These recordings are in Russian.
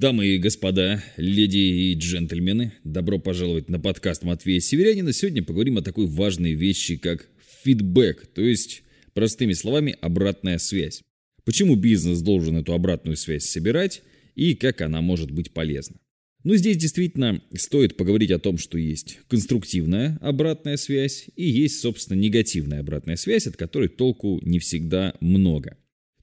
Дамы и господа, леди и джентльмены, добро пожаловать на подкаст Матвея Северянина. Сегодня поговорим о такой важной вещи, как фидбэк, то есть, простыми словами, обратная связь. Почему бизнес должен эту обратную связь собирать и как она может быть полезна. Ну, здесь действительно стоит поговорить о том, что есть конструктивная обратная связь и есть, собственно, негативная обратная связь, от которой толку не всегда много.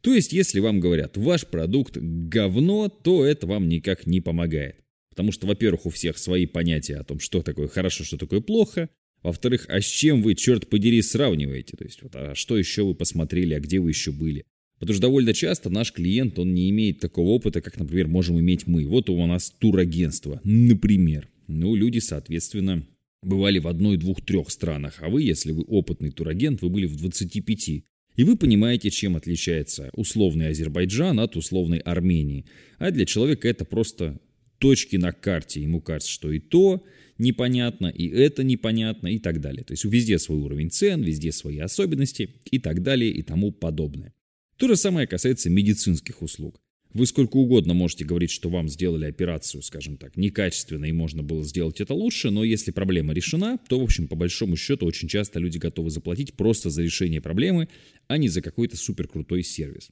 То есть, если вам говорят, ваш продукт говно, то это вам никак не помогает. Потому что, во-первых, у всех свои понятия о том, что такое хорошо, что такое плохо. Во-вторых, а с чем вы, черт подери, сравниваете? То есть, вот, а что еще вы посмотрели, а где вы еще были? Потому что довольно часто наш клиент, он не имеет такого опыта, как, например, можем иметь мы. Вот у нас турагентство, например. Ну, люди, соответственно, бывали в одной, двух, трех странах. А вы, если вы опытный турагент, вы были в 25. И вы понимаете, чем отличается условный Азербайджан от условной Армении. А для человека это просто точки на карте. Ему кажется, что и то непонятно, и это непонятно, и так далее. То есть везде свой уровень цен, везде свои особенности, и так далее, и тому подобное. То же самое касается медицинских услуг. Вы сколько угодно можете говорить, что вам сделали операцию, скажем так, некачественно и можно было сделать это лучше, но если проблема решена, то, в общем, по большому счету, очень часто люди готовы заплатить просто за решение проблемы, а не за какой-то супер крутой сервис.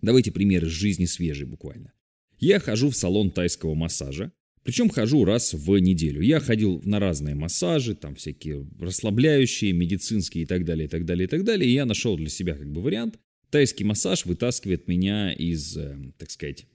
Давайте пример из жизни свежий буквально. Я хожу в салон тайского массажа, причем хожу раз в неделю. Я ходил на разные массажи, там всякие расслабляющие, медицинские и так далее, и так далее, и так далее. И я нашел для себя как бы вариант, Тайский массаж вытаскивает меня из, э, так сказать,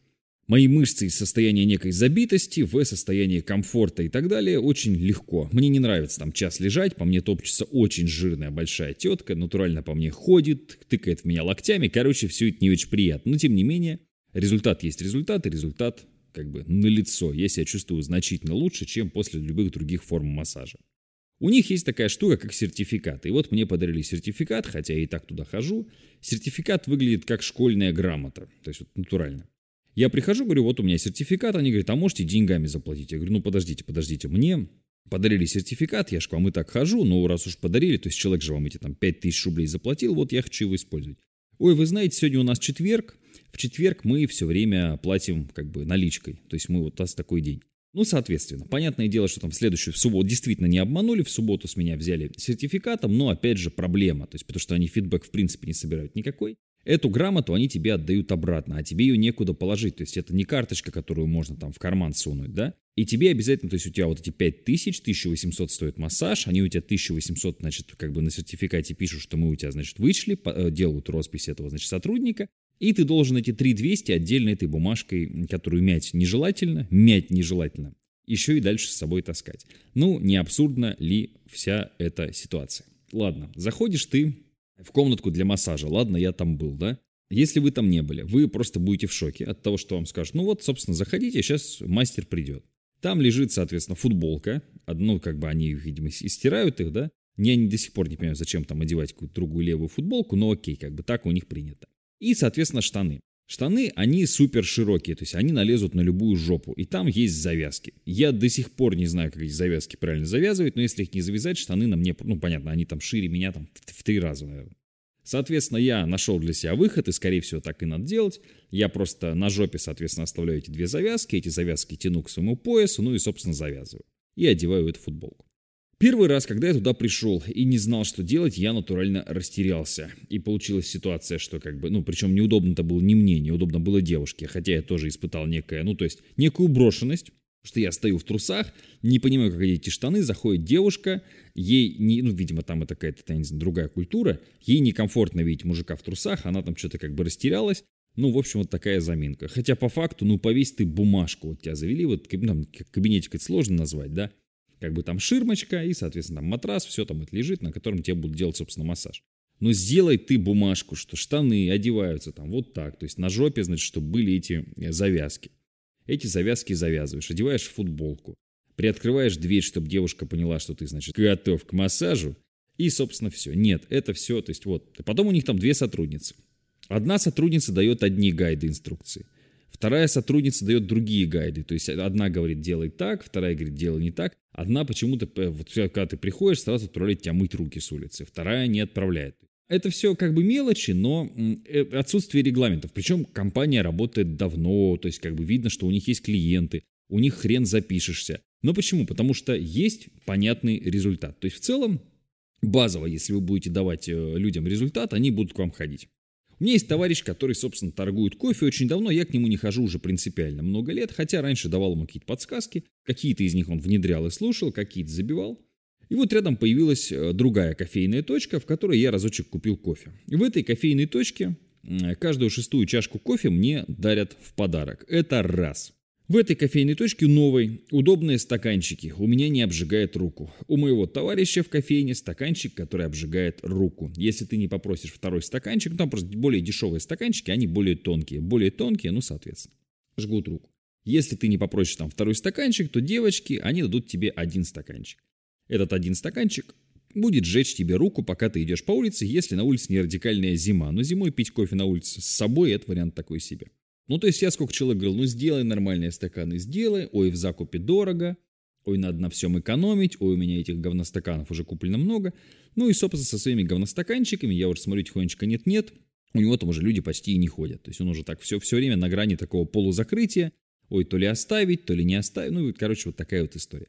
мои мышцы из состояния некой забитости в состояние комфорта и так далее очень легко. Мне не нравится там час лежать, по мне топчется очень жирная большая тетка, натурально по мне ходит, тыкает в меня локтями. Короче, все это не очень приятно. Но тем не менее, результат есть результат, и результат как бы налицо. Я себя чувствую значительно лучше, чем после любых других форм массажа. У них есть такая штука, как сертификат. И вот мне подарили сертификат, хотя я и так туда хожу. Сертификат выглядит как школьная грамота, то есть вот натурально. Я прихожу, говорю, вот у меня сертификат, они говорят, а можете деньгами заплатить? Я говорю, ну подождите, подождите, мне подарили сертификат, я же к вам и так хожу, но раз уж подарили, то есть человек же вам эти там 5000 рублей заплатил, вот я хочу его использовать. Ой, вы знаете, сегодня у нас четверг, в четверг мы все время платим как бы наличкой, то есть мы вот у нас такой день. Ну, соответственно, понятное дело, что там в следующую в субботу действительно не обманули, в субботу с меня взяли сертификатом, но опять же проблема, то есть потому что они фидбэк в принципе не собирают никакой. Эту грамоту они тебе отдают обратно, а тебе ее некуда положить, то есть это не карточка, которую можно там в карман сунуть, да? И тебе обязательно, то есть у тебя вот эти 5000, 1800 стоит массаж, они у тебя 1800, значит, как бы на сертификате пишут, что мы у тебя, значит, вышли, э, делают роспись этого, значит, сотрудника, и ты должен эти 3200 отдельно этой бумажкой, которую мять нежелательно, мять нежелательно, еще и дальше с собой таскать. Ну, не абсурдна ли вся эта ситуация? Ладно, заходишь ты в комнатку для массажа. Ладно, я там был, да? Если вы там не были, вы просто будете в шоке от того, что вам скажут. Ну вот, собственно, заходите, сейчас мастер придет. Там лежит, соответственно, футболка. Одну, как бы они, видимо, истирают их, да? Я до сих пор не понимаю, зачем там одевать какую-то другую левую футболку, но окей, как бы так у них принято. И, соответственно, штаны. Штаны, они супер широкие, то есть они налезут на любую жопу, и там есть завязки. Я до сих пор не знаю, как эти завязки правильно завязывать, но если их не завязать, штаны на мне, ну, понятно, они там шире меня там в, в три раза, наверное. Соответственно, я нашел для себя выход, и, скорее всего, так и надо делать. Я просто на жопе, соответственно, оставляю эти две завязки, эти завязки тяну к своему поясу, ну и, собственно, завязываю. И одеваю эту футболку. Первый раз, когда я туда пришел и не знал, что делать, я натурально растерялся. И получилась ситуация, что как бы, ну, причем неудобно-то было не мне, неудобно было девушке, хотя я тоже испытал некое, ну, то есть некую брошенность, что я стою в трусах, не понимаю, как эти штаны, заходит девушка, ей, не, ну, видимо, там это какая-то, знаю, другая культура, ей некомфортно видеть мужика в трусах, она там что-то как бы растерялась, ну, в общем, вот такая заминка. Хотя по факту, ну, повесь ты бумажку, вот тебя завели, вот там, кабинетик это сложно назвать, да, как бы там ширмочка и, соответственно, там матрас, все там это лежит, на котором тебе будут делать, собственно, массаж. Но сделай ты бумажку, что штаны одеваются там вот так, то есть на жопе, значит, чтобы были эти э, завязки. Эти завязки завязываешь, одеваешь футболку, приоткрываешь дверь, чтобы девушка поняла, что ты, значит, готов к массажу, и, собственно, все. Нет, это все, то есть вот. Потом у них там две сотрудницы. Одна сотрудница дает одни гайды инструкции. Вторая сотрудница дает другие гайды. То есть одна говорит, делай так, вторая говорит, делай не так. Одна почему-то, вот когда ты приходишь, сразу отправляет тебя мыть руки с улицы. Вторая не отправляет. это все как бы мелочи, но э, отсутствие регламентов. Причем компания работает давно, то есть как бы видно, что у них есть клиенты, у них хрен запишешься. Но почему? Потому что есть понятный результат. То есть в целом базово, если вы будете давать э, людям результат, они будут к вам ходить. Меня есть товарищ, который, собственно, торгует кофе очень давно, я к нему не хожу уже принципиально много лет, хотя раньше давал ему какие-то подсказки, какие-то из них он внедрял и слушал, какие-то забивал. И вот рядом появилась э, другая кофейная точка, в которой я разочек купил кофе. И в этой кофейной точке каждую шестую чашку кофе мне дарят в подарок. Это раз. В этой кофейной точке новой удобные стаканчики. У меня не обжигает руку. У моего товарища в кофейне стаканчик, который обжигает руку. Если ты не попросишь второй стаканчик, там просто более дешевые стаканчики, они более тонкие. Более тонкие, ну, соответственно, жгут руку. Если ты не попросишь там второй стаканчик, то девочки, они дадут тебе один стаканчик. Этот один стаканчик будет жечь тебе руку, пока ты идешь по улице, если на улице не радикальная зима. Но зимой пить кофе на улице с собой – это вариант такой себе. Ну, то есть я сколько человек говорил, ну, сделай нормальные стаканы, сделай, ой, в закупе дорого, ой, надо на всем экономить, ой, у меня этих говностаканов уже куплено много. Ну и, собственно, со своими говностаканчиками я уже смотрю тихонечко нет-нет, у него там уже люди почти и не ходят. То есть он уже так все, все время на грани такого полузакрытия, ой, то ли оставить, то ли не оставить, ну, короче, вот такая вот история.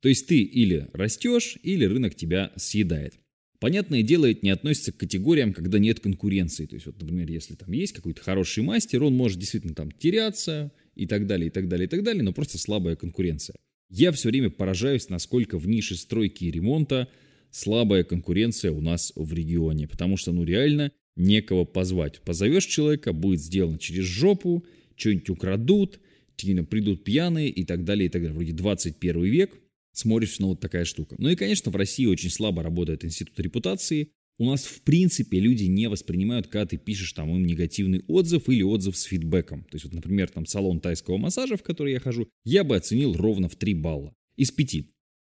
То есть ты или растешь, или рынок тебя съедает. Понятное дело, это не относится к категориям, когда нет конкуренции. То есть, вот, например, если там есть какой-то хороший мастер, он может действительно там теряться и так далее, и так далее, и так далее, но просто слабая конкуренция. Я все время поражаюсь, насколько в нише стройки и ремонта слабая конкуренция у нас в регионе, потому что, ну, реально некого позвать. Позовешь человека, будет сделано через жопу, что-нибудь украдут, придут пьяные и так далее, и так далее. Вроде 21 век, смотришь на вот такая штука. Ну и, конечно, в России очень слабо работает институт репутации. У нас, в принципе, люди не воспринимают, когда ты пишешь там им негативный отзыв или отзыв с фидбэком. То есть, вот, например, там салон тайского массажа, в который я хожу, я бы оценил ровно в 3 балла из 5.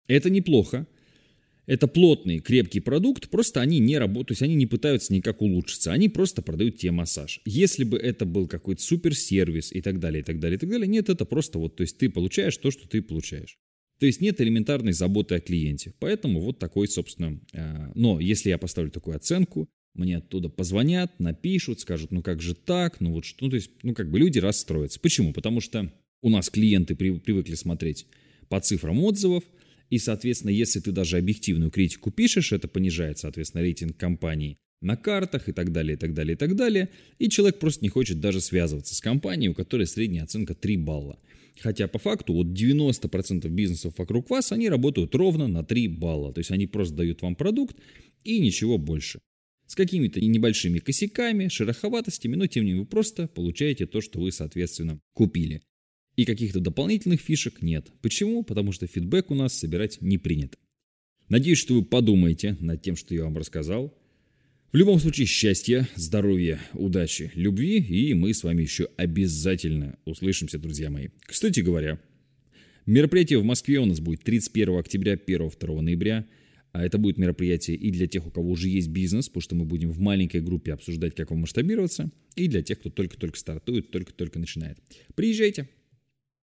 Это неплохо. Это плотный, крепкий продукт, просто они не работают, то есть они не пытаются никак улучшиться, они просто продают тебе массаж. Если бы это был какой-то суперсервис и так далее, и так далее, и так далее, нет, это просто вот, то есть ты получаешь то, что ты получаешь. То есть нет элементарной заботы о клиенте. Поэтому вот такой, собственно... Э, но если я поставлю такую оценку, мне оттуда позвонят, напишут, скажут, ну как же так, ну вот что, ну, то есть, ну как бы люди расстроятся. Почему? Потому что у нас клиенты при, привыкли смотреть по цифрам отзывов, и, соответственно, если ты даже объективную критику пишешь, это понижает, соответственно, рейтинг компании на картах и так далее, и так далее, и так далее. И человек просто не хочет даже связываться с компанией, у которой средняя оценка 3 балла. Хотя по факту вот 90% бизнесов вокруг вас, они работают ровно на 3 балла. То есть они просто дают вам продукт и ничего больше. С какими-то небольшими косяками, шероховатостями, но тем не менее вы просто получаете то, что вы, соответственно, купили. И каких-то дополнительных фишек нет. Почему? Потому что фидбэк у нас собирать не принято. Надеюсь, что вы подумаете над тем, что я вам рассказал. В любом случае, счастья, здоровья, удачи, любви, и мы с вами еще обязательно услышимся, друзья мои. Кстати говоря, мероприятие в Москве у нас будет 31 октября, 1-2 ноября. А это будет мероприятие и для тех, у кого уже есть бизнес, потому что мы будем в маленькой группе обсуждать, как вам масштабироваться, и для тех, кто только-только стартует, только-только начинает. Приезжайте!